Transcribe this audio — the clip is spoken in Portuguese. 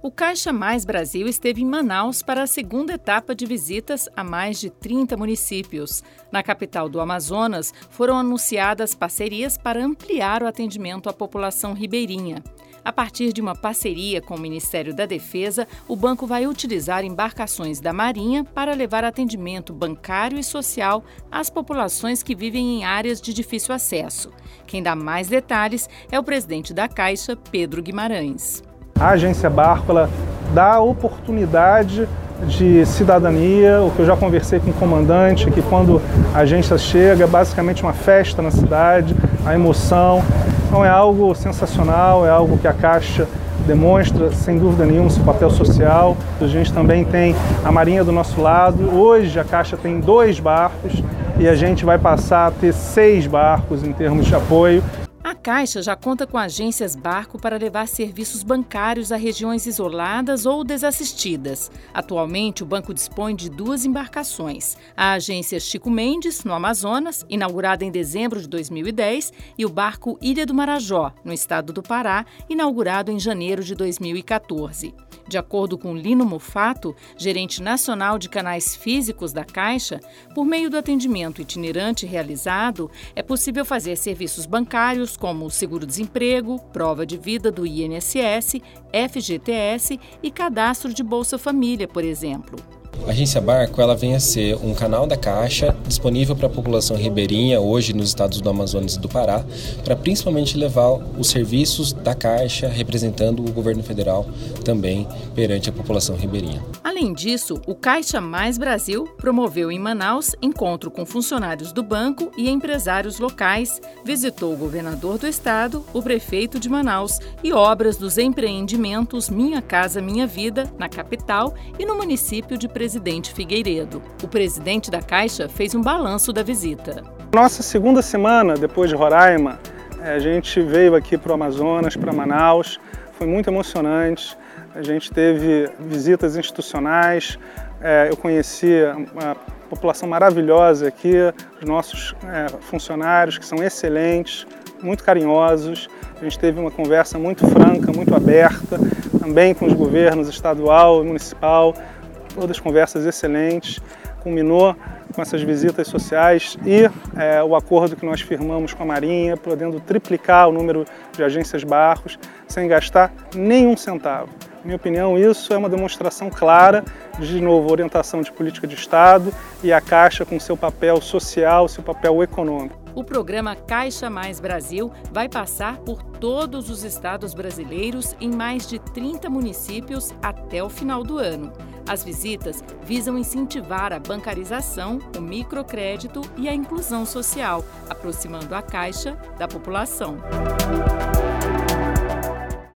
O Caixa Mais Brasil esteve em Manaus para a segunda etapa de visitas a mais de 30 municípios. Na capital do Amazonas, foram anunciadas parcerias para ampliar o atendimento à população ribeirinha. A partir de uma parceria com o Ministério da Defesa, o banco vai utilizar embarcações da Marinha para levar atendimento bancário e social às populações que vivem em áreas de difícil acesso. Quem dá mais detalhes é o presidente da Caixa, Pedro Guimarães. A agência Barco ela dá oportunidade de cidadania, o que eu já conversei com o comandante, que quando a agência chega é basicamente uma festa na cidade, a emoção. Então é algo sensacional, é algo que a Caixa demonstra sem dúvida nenhuma seu papel social. A gente também tem a Marinha do nosso lado. Hoje a Caixa tem dois barcos e a gente vai passar a ter seis barcos em termos de apoio. Caixa já conta com agências barco para levar serviços bancários a regiões isoladas ou desassistidas. Atualmente, o banco dispõe de duas embarcações: a agência Chico Mendes, no Amazonas, inaugurada em dezembro de 2010, e o barco Ilha do Marajó, no estado do Pará, inaugurado em janeiro de 2014. De acordo com Lino Mufato, gerente nacional de canais físicos da Caixa, por meio do atendimento itinerante realizado, é possível fazer serviços bancários como seguro-desemprego, prova de vida do INSS, FGTS e cadastro de Bolsa Família, por exemplo. A Agência Barco ela vem a ser um canal da Caixa disponível para a população ribeirinha, hoje nos estados do Amazonas e do Pará, para principalmente levar os serviços da Caixa representando o governo federal também perante a população ribeirinha. Além disso, o Caixa Mais Brasil promoveu em Manaus encontro com funcionários do banco e empresários locais, visitou o governador do estado, o prefeito de Manaus e obras dos empreendimentos Minha Casa Minha Vida, na capital e no município de Presidente Figueiredo. O presidente da Caixa fez um balanço da visita. Nossa segunda semana depois de Roraima, eh, a gente veio aqui para o Amazonas, para Manaus, foi muito emocionante. A gente teve visitas institucionais, eh, eu conheci uma população maravilhosa aqui, os nossos eh, funcionários que são excelentes, muito carinhosos. A gente teve uma conversa muito franca, muito aberta, também com os governos estadual e municipal, todas conversas excelentes, culminou com essas visitas sociais e é, o acordo que nós firmamos com a Marinha, podendo triplicar o número de agências barcos sem gastar nenhum centavo. Na minha opinião, isso é uma demonstração clara de, de novo, orientação de política de Estado e a Caixa com seu papel social, seu papel econômico. O programa Caixa Mais Brasil vai passar por todos os estados brasileiros em mais de 30 municípios até o final do ano. As visitas visam incentivar a bancarização, o microcrédito e a inclusão social, aproximando a Caixa da população.